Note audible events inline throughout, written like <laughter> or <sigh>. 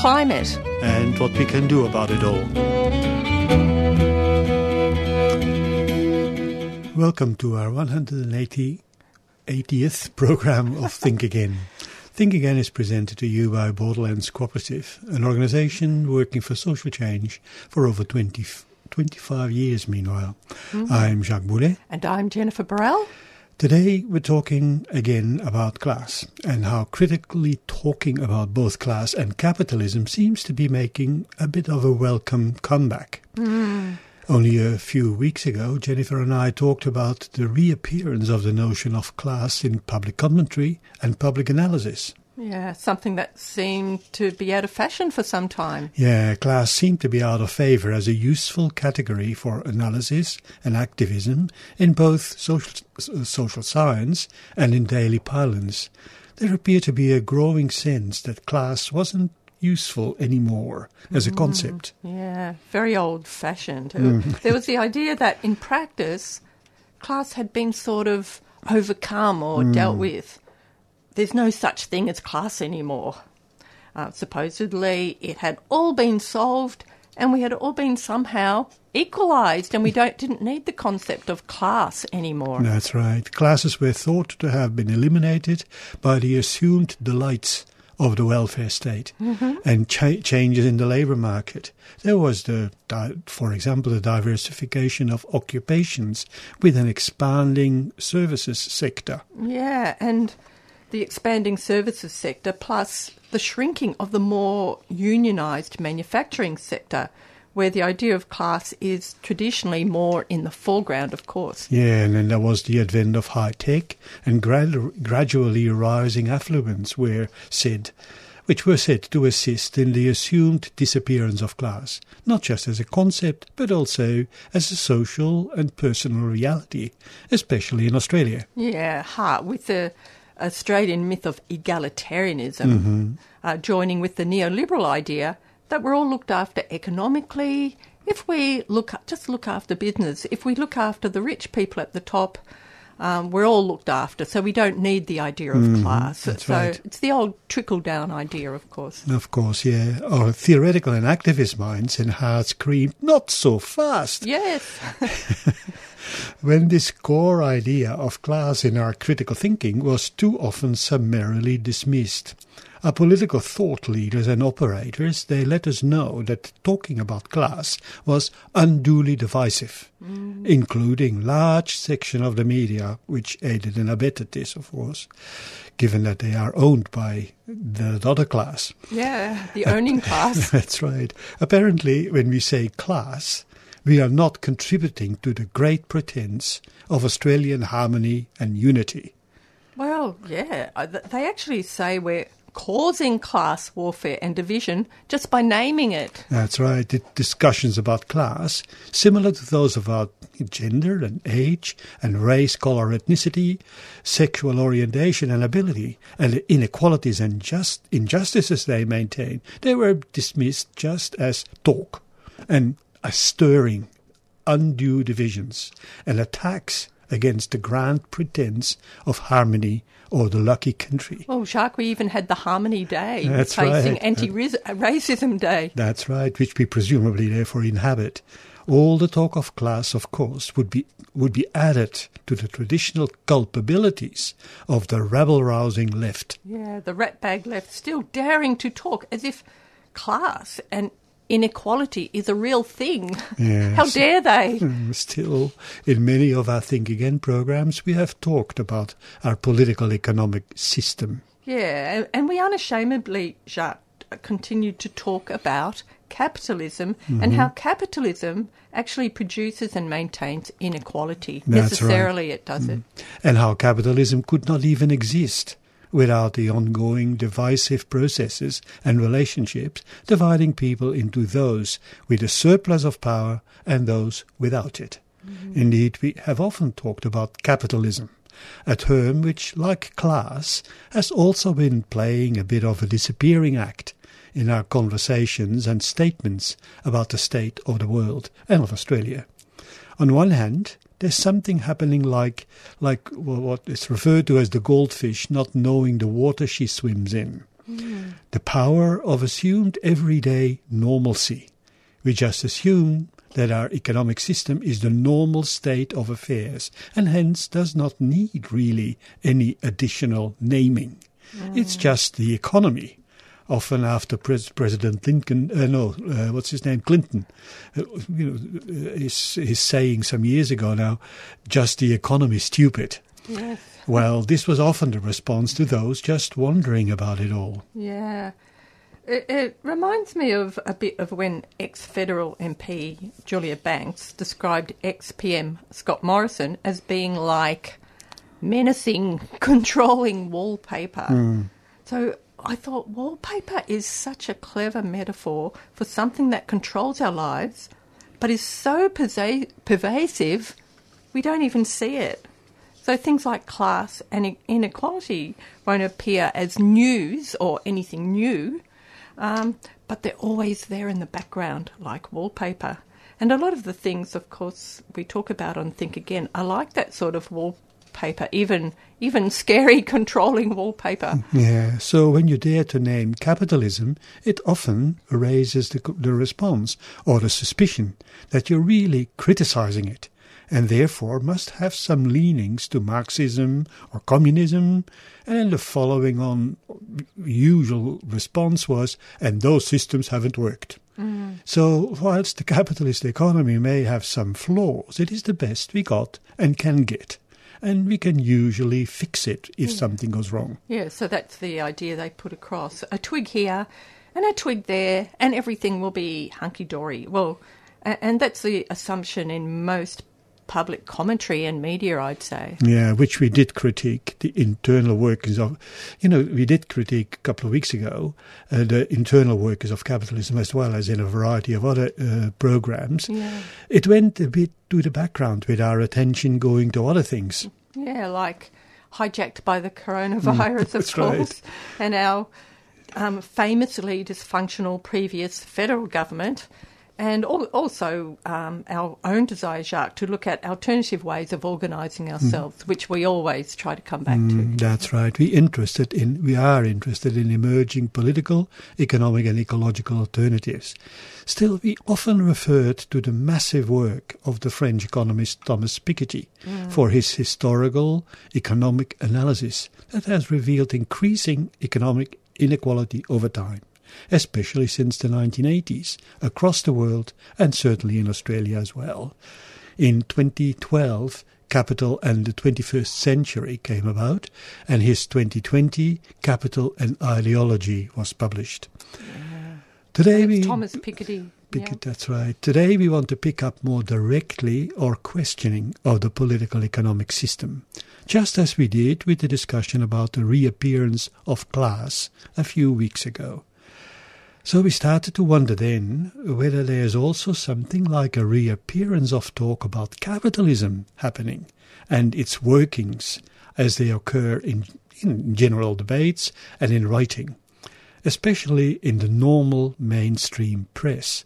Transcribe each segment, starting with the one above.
climate. and what we can do about it all. Welcome to our 180 80th program of Think Again. <laughs> Think Again is presented to you by Borderlands Cooperative, an organization working for social change for over 20, 25 years meanwhile. Mm-hmm. I'm Jacques Boulet. And I'm Jennifer Burrell. Today we're talking again about class and how critically talking about both class and capitalism seems to be making a bit of a welcome comeback. Hmm. Only a few weeks ago, Jennifer and I talked about the reappearance of the notion of class in public commentary and public analysis. Yeah, something that seemed to be out of fashion for some time. Yeah, class seemed to be out of favor as a useful category for analysis and activism in both social, uh, social science and in daily parlance. There appeared to be a growing sense that class wasn't useful anymore as a mm, concept. Yeah, very old fashioned. Uh, mm. There was the idea that in practice, class had been sort of overcome or dealt mm. with. There's no such thing as class anymore. Uh, supposedly, it had all been solved and we had all been somehow equalised and we don't didn't need the concept of class anymore. That's right. Classes were thought to have been eliminated by the assumed delights of the welfare state and cha- changes in the labor market. There was the, for example, the diversification of occupations with an expanding services sector. Yeah, and the expanding services sector, plus the shrinking of the more unionised manufacturing sector, where the idea of class is traditionally more in the foreground, of course. Yeah, and then there was the advent of high tech and grad- gradually rising affluence, were said, which were said to assist in the assumed disappearance of class, not just as a concept, but also as a social and personal reality, especially in Australia. Yeah, ha, with the Australian myth of egalitarianism, uh, joining with the neoliberal idea that we're all looked after economically. If we look just look after business, if we look after the rich people at the top, um, we're all looked after. So we don't need the idea of class. that's so right. it's the old trickle down idea, of course. Of course, yeah. Our theoretical and activist minds and hearts screamed, not so fast, Yes. <laughs> when this core idea of class in our critical thinking was too often summarily dismissed. Our political thought leaders and operators, they let us know that talking about class was unduly divisive, including large section of the media, which aided and abetted this, of course, given that they are owned by the other class. Yeah, the owning <laughs> class. That's right. Apparently, when we say class, we are not contributing to the great pretense of Australian harmony and unity. Well, yeah, uh, they actually say we're causing class warfare and division just by naming it. That's right. The discussions about class, similar to those about gender and age and race, color, ethnicity, sexual orientation and ability, and the inequalities and just injustices they maintain, they were dismissed just as talk and as stirring undue divisions and attacks against the grand pretense of harmony or the lucky country. Oh, Jacques, we even had the Harmony Day, That's facing right. anti-racism uh, day. That's right, which we presumably therefore inhabit. All the talk of class, of course, would be would be added to the traditional culpabilities of the rabble-rousing left. Yeah, the ratbag left still daring to talk as if class and inequality is a real thing. Yes. How dare they? Mm, Still, in many of our Think Again programs, we have talked about our political economic system. Yeah, and- and we unashamedly, Jacques, continue to talk about capitalism and Mm-hmm. how capitalism actually produces and maintains inequality. That's right. Necessarily, it does it. and how capitalism could not even exist without the ongoing divisive processes and relationships dividing people into those with a surplus of power and those without it. Mm-hmm. Indeed, we have often talked about capitalism, a term which, like class, has also been playing a bit of a disappearing act in our conversations and statements about the state of the world and of Australia. On one hand, there's something happening like like what is referred to as the goldfish not knowing the water she swims in. Mm. The power of assumed everyday normalcy. We just assume that our economic system is the normal state of affairs and hence does not need really any additional naming. Mm. It's just the economy often after Pres- President Lincoln, uh, no, uh, what's his name, Clinton, uh, you know, is, is saying some years ago now, just the economy stupid. Yes. Well, this was often the response to those just wondering about it all. Yeah. It, it reminds me of a bit of when ex federal MP Julia Banks described ex PM Scott Morrison as being like menacing, <laughs> controlling wallpaper. Mm. So I thought wallpaper is such a clever metaphor for something that controls our lives, but is so pervasive we don't even see it. So things like class and inequality won't appear as news or anything new, um, but they're always there in the background, like wallpaper. And a lot of the things, of course, we talk about on Think Again are like that sort of wall wallpaper, even even scary <laughs> controlling wallpaper. Yeah. So when you dare to name capitalism, it often raises the, the response or the suspicion that you're really criticizing it and therefore must have some leanings to Marxism or communism. And the following on usual response was, and those systems haven't worked. Mm. So, whilst the capitalist economy may have some flaws, it is the best we got and can get and we can usually fix it if yeah. something goes wrong. Yeah, so that's the idea they put across. A twig here and a twig there, and everything will be hunky dory. Well, and that's the assumption in most public commentary and media, I'd say. Yeah, which we did critique the internal workings of. You know, we did critique a couple of weeks ago uh, the internal workings of capitalism as well as in a variety of other uh, programs. Yeah. It went a bit to the background with our attention going to other things. Yeah, like hijacked by the coronavirus, mm, of course, right. and our um, famously dysfunctional previous federal government and also um, our own desire, Jacques, to look at alternative ways of organising mm. ourselves, mm. which we always try to come back mm, to. That's right. We interested in we are interested in emerging political, economic, and ecological alternatives. Still, we often referred to the massive work of the French economist Thomas Piketty mm. for his historical economic analysis that has revealed increasing economic inequality over time especially since the 1980s, across the world and certainly in Australia as well. In 2012, Capital and the 21st Century came about, and his 2020 Capital and Ideology was published. Yeah. Today we Thomas Piketty. Yeah. That's right. Today we want to pick up more directly or questioning of the political economic system, just as we did with the discussion about the reappearance of class a few weeks ago. So we started to wonder then whether there's also something like a reappearance of talk about capitalism happening and its workings as they occur in, in general debates and in writing, especially in the normal mainstream press.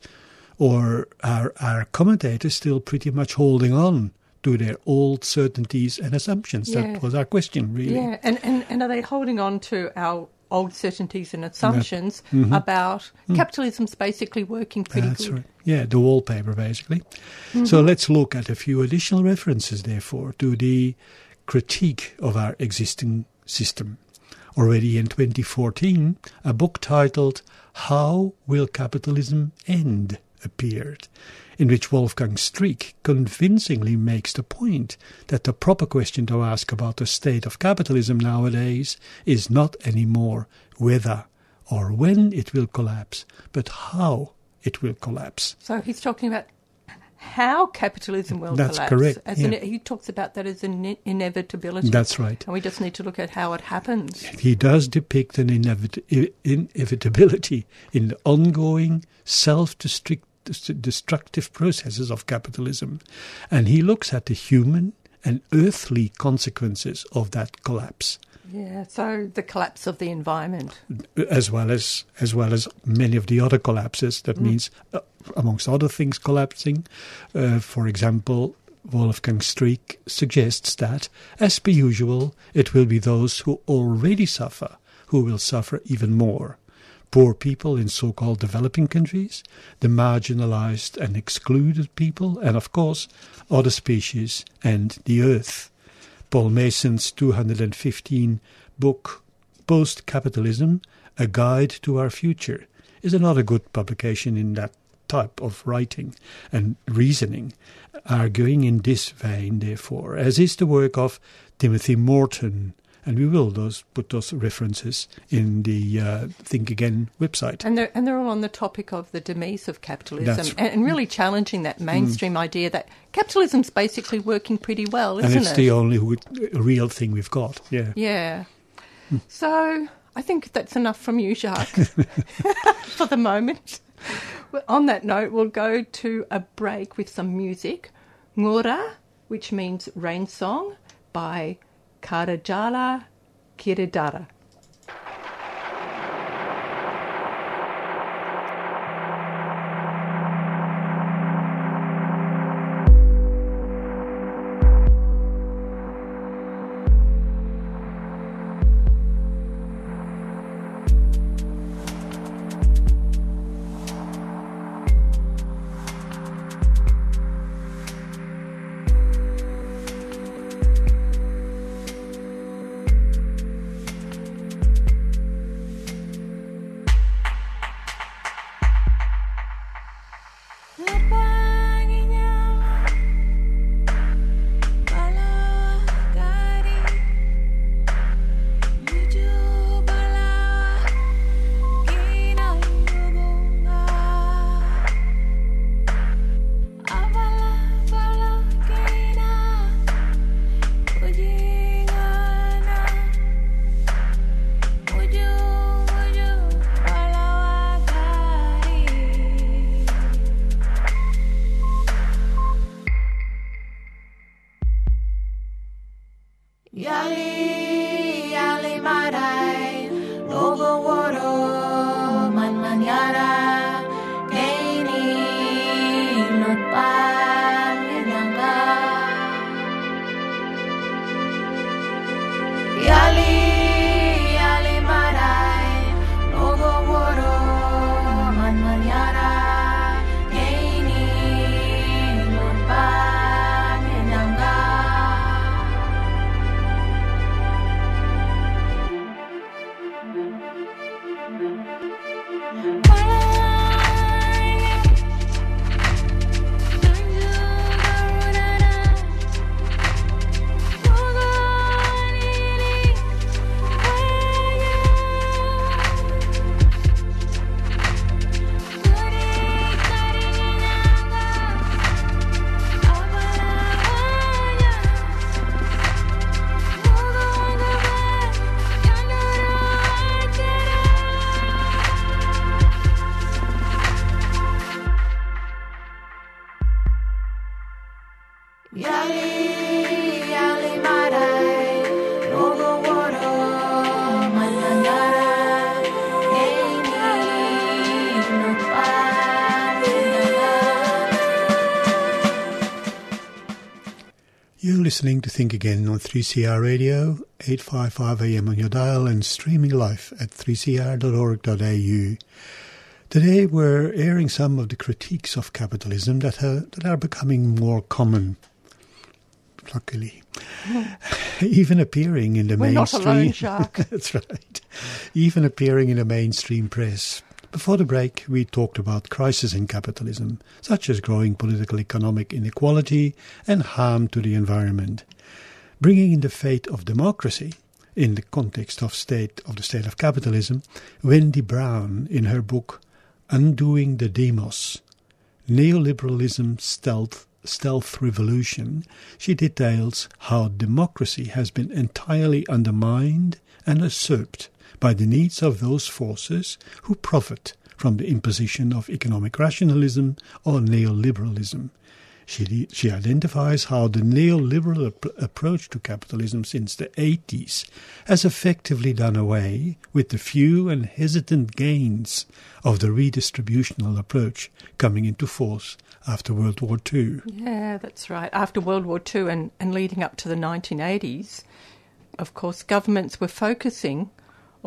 Or are our commentators still pretty much holding on to their old certainties and assumptions? Yeah. That was our question, really. Yeah, and, and, and are they holding on to our old certainties and assumptions mm-hmm. about mm. capitalism's basically working pretty That's good. Right. Yeah, the wallpaper basically. Mm-hmm. So let's look at a few additional references, therefore, to the critique of our existing system. Already in 2014, a book titled How Will Capitalism End appeared in which Wolfgang Streeck convincingly makes the point that the proper question to ask about the state of capitalism nowadays is not anymore whether or when it will collapse, but how it will collapse. So he's talking about how capitalism will That's collapse. correct, As yeah. an, he talks about that as an inevitability. That's right. And we just need to look at how it happens. He does depict an inevit- inevitability in the ongoing self destructive processes of capitalism. And he looks at the human and earthly consequences of that collapse. Yeah, so the collapse of the environment. as well as as well as many of the other collapses. That means, uh, amongst other things, collapsing. Uh, for example, Wolfgang Streeck suggests that, as per usual, it will be those who already suffer who will suffer even more. Poor people in so-called developing countries, the marginalized and excluded people, and of course, other species and the earth. Paul Mason's 215 book, Post Capitalism A Guide to Our Future, is another good publication in that type of writing and reasoning, arguing in this vein, therefore, as is the work of Timothy Morton. And we will those put those references in the uh, Think Again website. And they're, and they're all on the topic of the demise of capitalism That's- and, really challenging that mainstream idea that capitalism's basically working pretty well, isn't it? and it's it? the only w- real thing we've got. Yeah. Yeah. So I think that's enough from you, Jacques, <laughs> <laughs> for the moment. On that note, we'll go to a break with some music. Ngora, which means rain song, by Karajala Kiridara. You're listening to Think Again on 3CR Radio, 855 AM on your dial and streaming live at 3cr.org.au. Today we're airing some of the critiques of capitalism that are, that are becoming more common, luckily. <laughs> Even appearing in the We're not mainstream. alone, <laughs> Jacques. That's right. Even appearing in the mainstream press. Before the break, we talked about crisis in capitalism, such as growing political economic inequality and harm to the environment. Bringing in the fate of democracy in the context of state of the state of capitalism, Wendy Brown, in her book Undoing the Demos, Neoliberalism Stealth, Stealth Revolution, she details how democracy has been entirely undermined and usurped by the needs of those forces who profit from the imposition of economic rationalism or neoliberalism. She, she identifies how the neoliberal ap- approach to capitalism since the 80s has effectively done away with the few and hesitant gains of the redistributional approach coming into force after World War II. Yeah, that's right. After World War II and, and leading up to the 1980s, of course, governments were focusing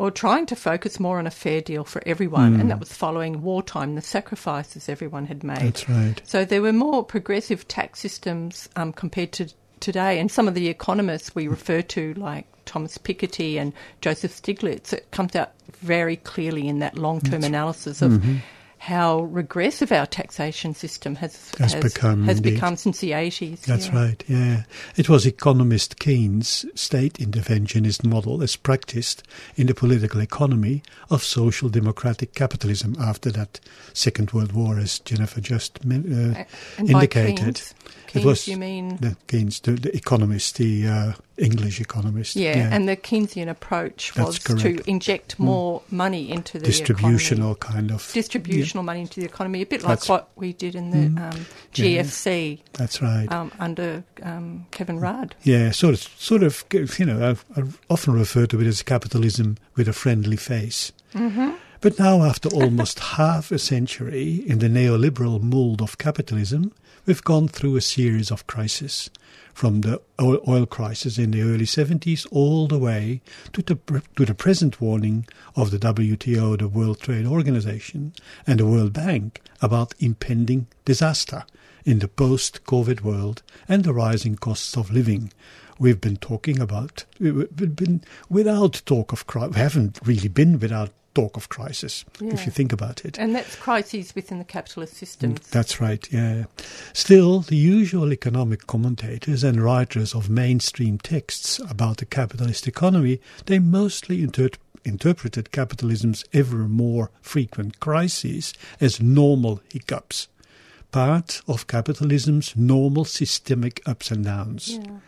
or trying to focus more on a fair deal for everyone, and that was following wartime, the sacrifices everyone had made. That's right. So there were more progressive tax systems um, compared to today, and some of the economists we refer to, like Thomas Piketty and Joseph Stiglitz, it comes out very clearly in that long-term analysis of how regressive our taxation system has Mm-hmm. Has become, has indeed. become since the eighties. That's right, yeah. It was economist Keynes' state interventionist model as practiced in the political economy of social democratic capitalism after that Second World War, as Jennifer just uh, indicated. Keynes, It was you mean the Keynes, the, the economist, the uh, English economist. yeah, and the Keynesian approach was. Mm. to inject more money into the economy. distributional kind of. distributional money into the economy, a bit like That's- what we did in the um, Yeah. GFC That's right. um, under um, Kevin Rudd. Yeah, sort of, sort of. You know, I, I often refer to it as capitalism with a friendly face. Mm-hmm. But now, after almost <laughs> half a century in the neoliberal mold of capitalism, we've gone through a series of crises, from the oil, crisis in the early 70s all the way to the to the present warning of the WTO, the World Trade Organization, and the World Bank about impending disaster in the post-COVID world and the rising costs of living. We've been talking about, we've been without talk of crisis. We haven't really been without talk of crisis, if you think about it. And that's crises within the capitalist system. Mm, that's right, yeah. Still, the usual economic commentators and writers of mainstream texts about the capitalist economy, they mostly inter- interpreted capitalism's ever more frequent crises as normal hiccups, part of capitalism's normal systemic ups and downs. Yeah.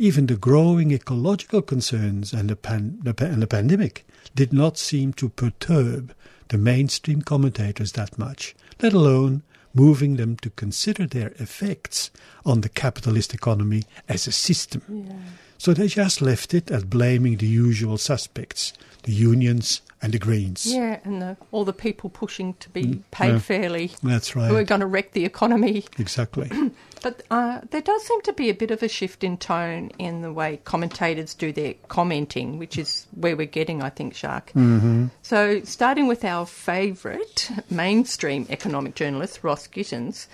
Even the growing ecological concerns and the, pan- the, and the pandemic did not seem to perturb the mainstream commentators that much, let alone moving them to consider their effects on the capitalist economy as a system. Yeah. So they just left it at blaming the usual suspects, the unions and the Greens. Yeah, and the, all the people pushing to be paid Mm, yeah. fairly That's right. who are going to wreck the economy. Exactly. <clears throat> But uh, there does seem to be a bit of a shift in tone in the way commentators do their commenting, which is where we're getting, I think, Jacques. Mm-hmm. So, starting with our favourite mainstream economic journalist, Ross Gittins,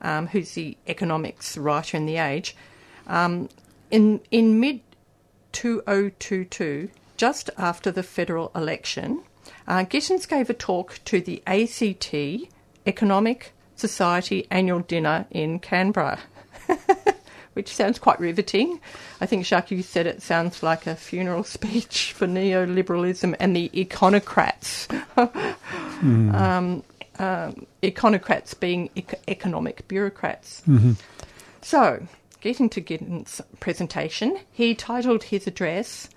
um, who's the economics writer in The Age, um, in, in mid 2022, just after the federal election, uh, Gittins gave a talk to the ACT Economic Society annual dinner in Canberra, <laughs> which sounds quite riveting. I think, Jacques, you said it sounds like a funeral <laughs> speech for neoliberalism and the econocrats. <laughs> um, um, econocrats being ec- economic bureaucrats. So, getting to Gittins' presentation, he titled his address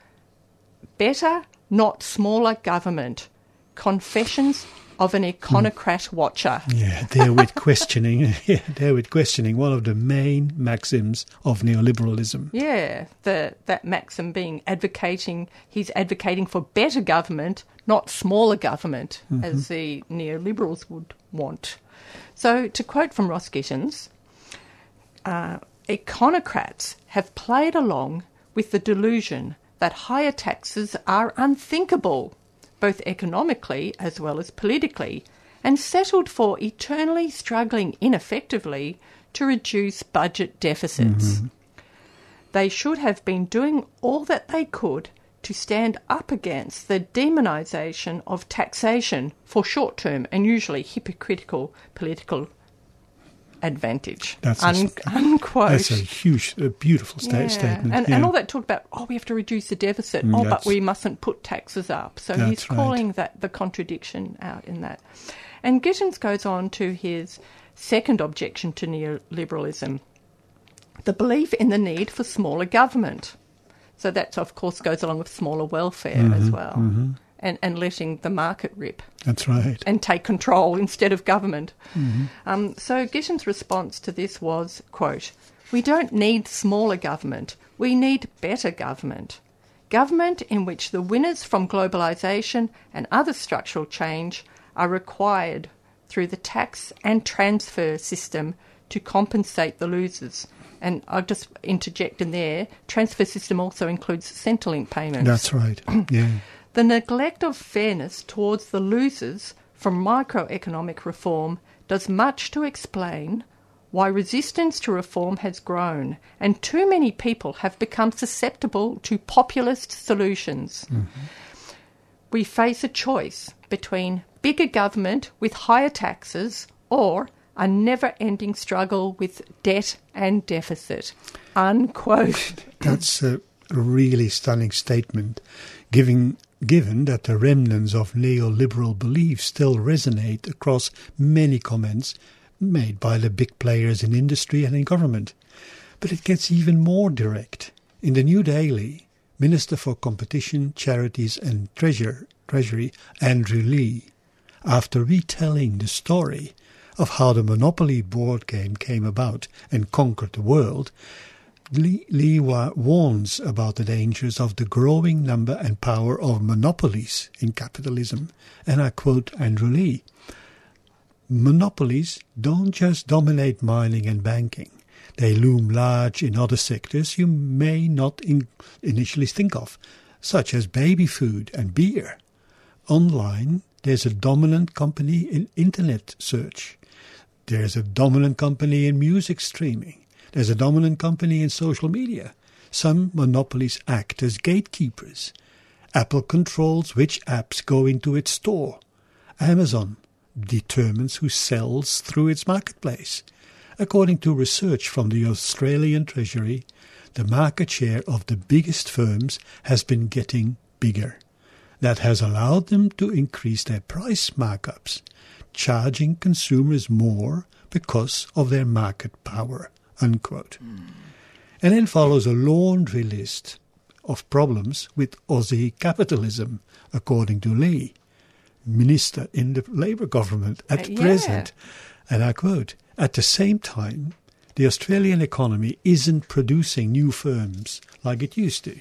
Better Not Smaller Government Confessions of an Econocrat Watcher. Yeah, there with questioning, <laughs> yeah, there with questioning one of the main maxims of neoliberalism. Yeah, the, that maxim being advocating, he's advocating for better government, not smaller government, as the neoliberals would want. So, to quote from Ross Gittins, uh, econocrats have played along with the delusion that higher taxes are unthinkable, both economically as well as politically, and settled for eternally struggling ineffectively to reduce budget deficits. Mm-hmm. They should have been doing all that they could to stand up against the demonisation of taxation for short term and usually hypocritical political advantage. That's a- <laughs> unquote. That's a huge, a beautiful sta- Yeah. statement. And, yeah. and all that talk about, oh, we have to reduce the deficit. Mm, oh, but we mustn't put taxes up. So he's right. calling that the contradiction out in that. And Gittins goes on to his Second objection to neoliberalism the belief in the need for smaller government. So that, of course, goes along with smaller welfare as well, and, and letting the market rip That's right. and take control instead of government. Um, so Gittins' response to this was, quote, We don't need smaller government, we need better government. Government in which the winners from globalisation and other structural change are required through the tax and transfer system to compensate the losers. And I'll just interject in there, transfer system also includes Centrelink payments. That's right. yeah. <clears throat> The neglect of fairness towards the losers from microeconomic reform does much to explain why resistance to reform has grown and too many people have become susceptible to populist solutions. Mm-hmm. We face a choice between bigger government with higher taxes or a never ending struggle with debt and deficit. Unquote. That's a really stunning statement, given, given that the remnants of neoliberal beliefs still resonate across many comments made by the big players in industry and in government. But it gets even more direct. In the New Daily, Minister for Competition, Charities and Treasure, Treasury, Andrew Leigh, after retelling the story of how the Monopoly board game came about and conquered the world, Leigh warns about the dangers of the growing number and power of monopolies in capitalism. And I quote Andrew Leigh Monopolies don't just dominate mining and banking. They loom large in other sectors you may not in- initially think of, such as baby food and beer. Online, there's a dominant company in internet search. There's a dominant company in music streaming. There's a dominant company in social media. Some monopolies act as gatekeepers. Apple controls which apps go into its store. Amazon determines who sells through its marketplace. According to research from the Australian Treasury, the market share of the biggest firms has been getting bigger. That has allowed them to increase their price markups, charging consumers more because of their market power. Unquote. And then follows a laundry list of problems with Aussie capitalism, according to Leigh, minister in the Labour government at Uh, yeah. present. And I quote At the same time, the Australian economy isn't producing new firms like it used to.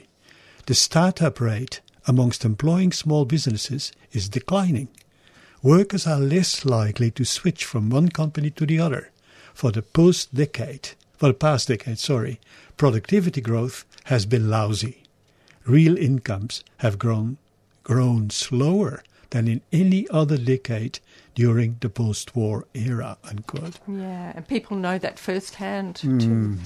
The startup rate amongst employing small businesses is declining. Workers are less likely to switch from one company to the other. For the post decade, for the past decade, sorry, productivity growth has been lousy. Real incomes have grown grown slower than in any other decade during the post-war era. Unquote. Yeah, and people know that firsthand too.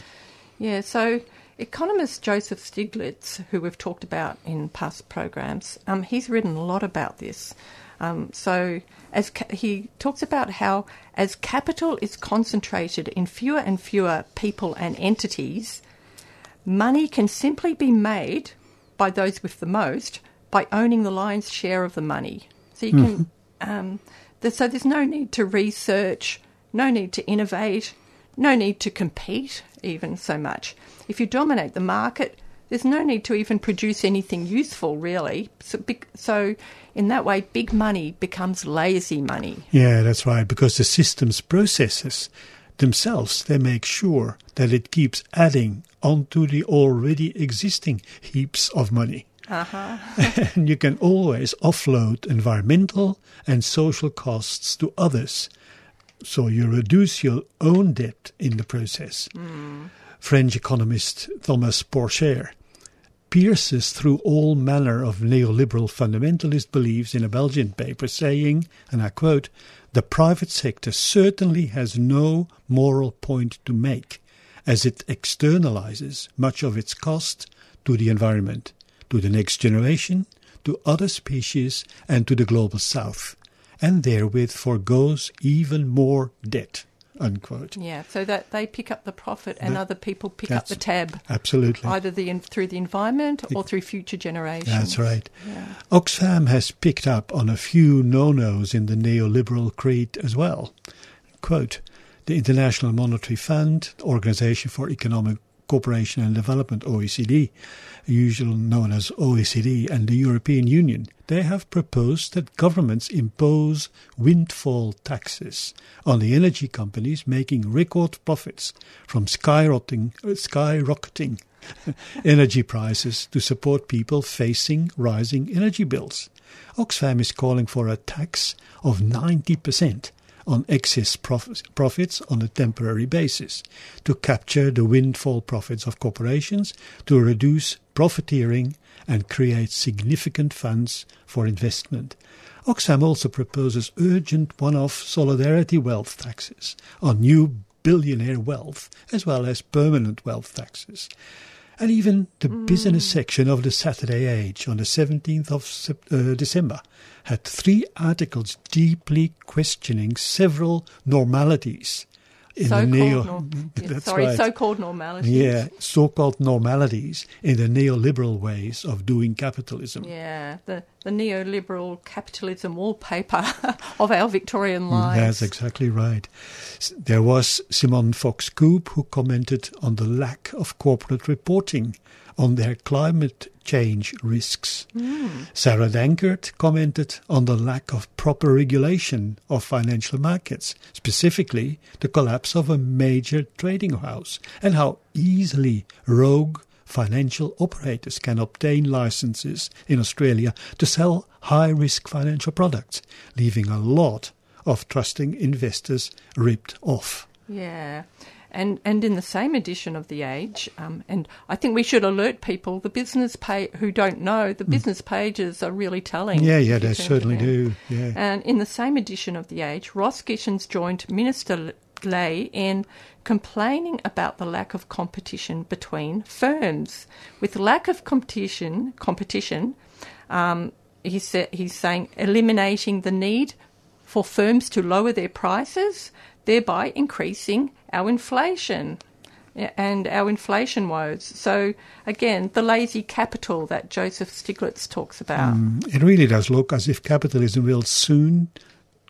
Yeah, so economist Joseph Stiglitz, who we've talked about in past programs, um, he's written a lot about this. Um, so as ca- he talks about how as capital is concentrated in fewer and fewer people and entities, money can simply be made by those with the most by owning the lion's share of the money. So you can, um, th- so there's no need to research, no need to innovate, no need to compete even so much. If you dominate the market, there's no need to even produce anything useful really. So, so in that way, big money becomes lazy money. Yeah, that's right. Because the system's processes themselves, they make sure that it keeps adding onto the already existing heaps of money. Uh-huh. <laughs> and you can always offload environmental and social costs to others. So you reduce your own debt in the process. French economist Thomas Porcher pierces through all manner of neoliberal fundamentalist beliefs in a Belgian paper, saying, and I quote, the private sector certainly has no moral point to make, as it externalizes much of its cost to the environment, to the next generation, to other species, and to the global south, and therewith forgoes even more debt. Unquote. Yeah, so that they pick up the profit and That- other people pick up the tab, Absolutely. either the through the environment or through future generations. That's right. Yeah. Oxfam has picked up on a few no-nos in the neoliberal creed as well. Quote, The International Monetary Fund, Organization for Economic Cooperation and Development, OECD, usually known as OECD, and the European Union, they have proposed that governments impose windfall taxes on the energy companies making record profits from skyrocketing, skyrocketing <laughs> energy prices to support people facing rising energy bills. Oxfam is calling for a tax of 90% on excess prof- profits on a temporary basis to capture the windfall profits of corporations, to reduce profiteering and create significant funds for investment. Oxfam also proposes urgent one-off solidarity wealth taxes on new billionaire wealth as well as permanent wealth taxes. And even the business section of the Saturday Age on the 17th of uh, December had three articles deeply questioning several normalities in the So-called neo. nor- <laughs> That's sorry, right. so-called normalities. Yeah, so-called normalities in the neoliberal ways of doing capitalism. Yeah, the, the neoliberal capitalism wallpaper <laughs> of our Victorian lives. Mm, That's exactly right. There was Simon Fox Koob who commented on the lack of corporate reporting on their climate change risks. Sarah Danckert commented on the lack of proper regulation of financial markets, specifically the collapse of a major trading house, and how easily rogue financial operators can obtain licenses in Australia to sell high risk financial products, leaving a lot of trusting investors ripped off. Yeah. And and in the same edition of the Age, um, and I think we should alert people the business page who don't know the business pages are really telling. Yeah, yeah, they certainly do. Yeah. And in the same edition of the Age, Ross Gittins joined Minister Leigh in complaining about the lack of competition between firms. With lack of competition, competition, um, he said he's saying eliminating the need for firms to lower their prices, thereby increasing our inflation and our inflation woes. So again, the lazy capital that Joseph Stiglitz talks about. Mm, It really does look as if capitalism will soon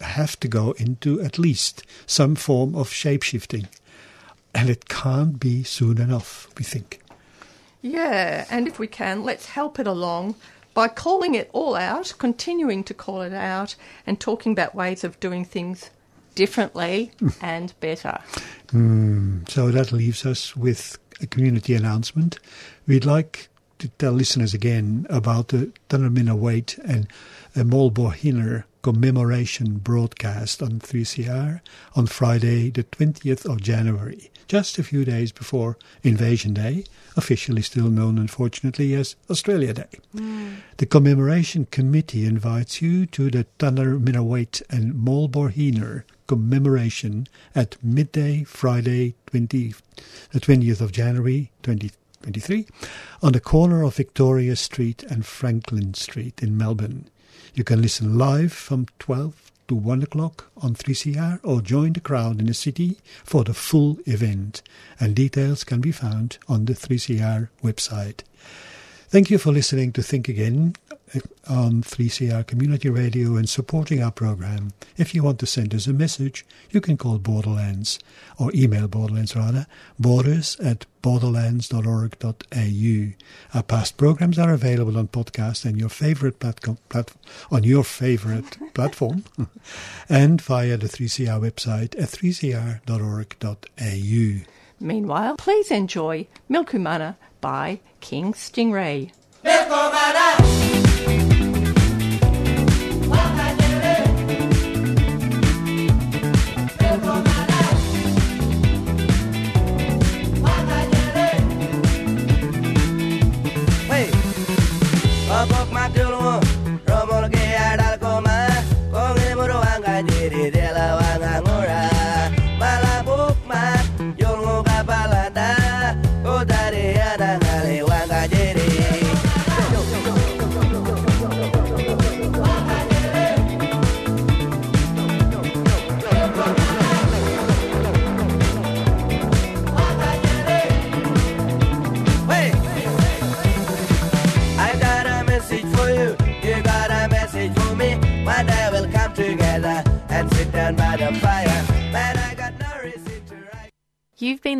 have to go into at least some form of shapeshifting. And it can't be soon enough, we think. Yeah, and if we can, let's help it along by calling it all out, continuing to call it out, and talking about ways of doing things differently and better. Mm, so that leaves us with a community announcement. We'd like to tell listeners again about the Tunnerminnerwait and uh, Maulboyheenner commemoration broadcast on 3CR on Friday, the 20th of January, just a few days before Invasion Day, officially still known, unfortunately, as Australia Day. The commemoration committee invites you to the Tunnerminnerwait and Maulboyheenner commemoration at midday Friday 20, the 20th of January 2023 on the corner of Victoria Street and Franklin Street in Melbourne. You can listen live from 12 to 1 o'clock on 3CR or join the crowd in the city for the full event. And details can be found on the 3CR website. Thank you for listening to Think Again on 3CR Community Radio and supporting our program. If you want to send us a message, you can call Borderlands or email Borderlands rather, borders at borderlands.org.au. Our past programs are available on podcast and your favorite platform, plat- on your favorite <laughs> platform <laughs> and via the 3CR website at 3cr.org.au. Meanwhile, please enjoy Milkumana by King Stingray. Hey,